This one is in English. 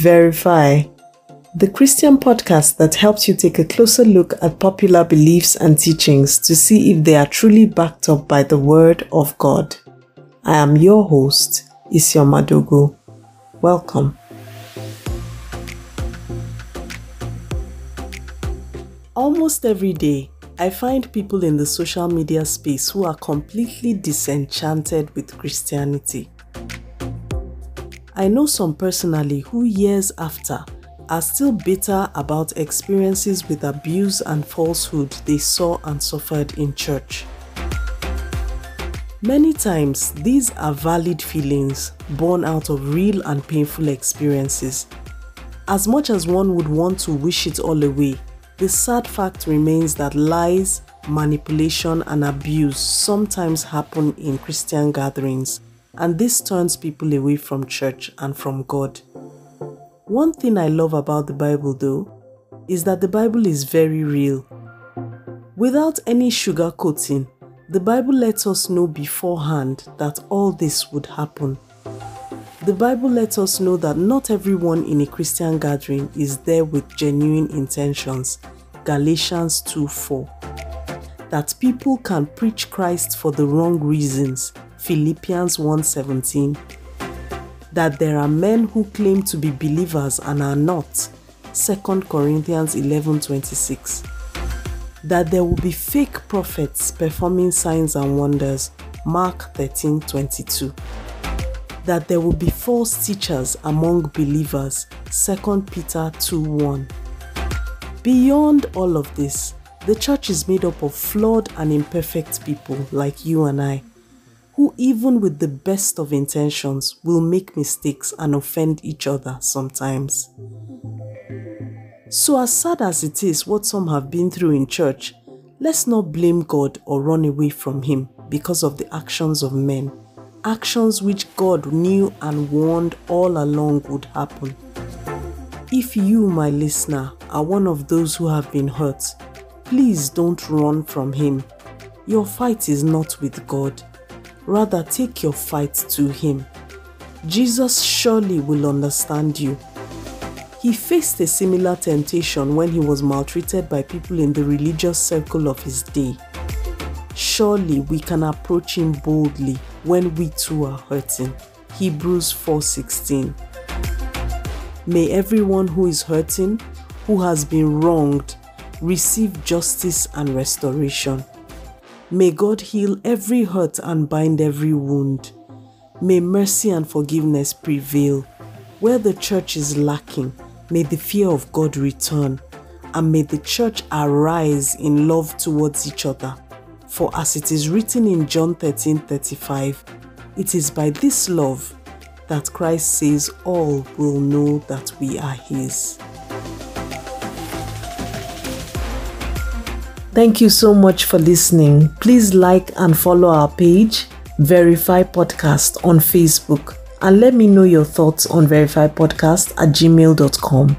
Verify, the Christian podcast that helps you take a closer look at popular beliefs and teachings to see if they are truly backed up by the Word of God. I am your host, Isioma Dogo. Welcome. Almost every day, I find people in the social media space who are completely disenchanted with Christianity. I know some personally who, years after, are still bitter about experiences with abuse and falsehood they saw and suffered in church. Many times, these are valid feelings born out of real and painful experiences. As much as one would want to wish it all away, the sad fact remains that lies, manipulation, and abuse sometimes happen in Christian gatherings, and this turns people away from church and from God. One thing I love about the Bible, though, is that the Bible is very real. Without any sugarcoating, the Bible lets us know beforehand that all this would happen. The Bible lets us know that not everyone in a Christian gathering is there with genuine intentions. Galatians 2 4. That people can preach Christ for the wrong reasons. Philippians 1:17. That there are men who claim to be believers and are not. 2 Corinthians 11:26. That there will be fake prophets performing signs and wonders. Mark 13:22 that there will be false teachers among believers. 2 Peter 2 1. Beyond all of this, the church is made up of flawed and imperfect people like you and I, who, even with the best of intentions, will make mistakes and offend each other sometimes. So, as sad as it is what some have been through in church, let's not blame God or run away from Him because of the actions of men actions which God knew and warned all along would happen. If you, my listener, are one of those who have been hurt, please don't run from Him. Your fight is not with God. Rather, take your fight to Him. Jesus surely will understand you. He faced a similar temptation when he was maltreated by people in the religious circle of his day. Surely we can approach him boldly when we too are hurting. Hebrews 4:16. May everyone who is hurting, who has been wronged, receive justice and restoration. May God heal every hurt and bind every wound. May mercy and forgiveness prevail. Where the church is lacking, may the fear of God return, and may the church arise in love towards each other. For as it is written in John 13 35, it is by this love that Christ says all will know that we are His. Thank you so much for listening. Please like and follow our page, Verify Podcast, on Facebook, and let me know your thoughts on Verify Podcast at gmail.com.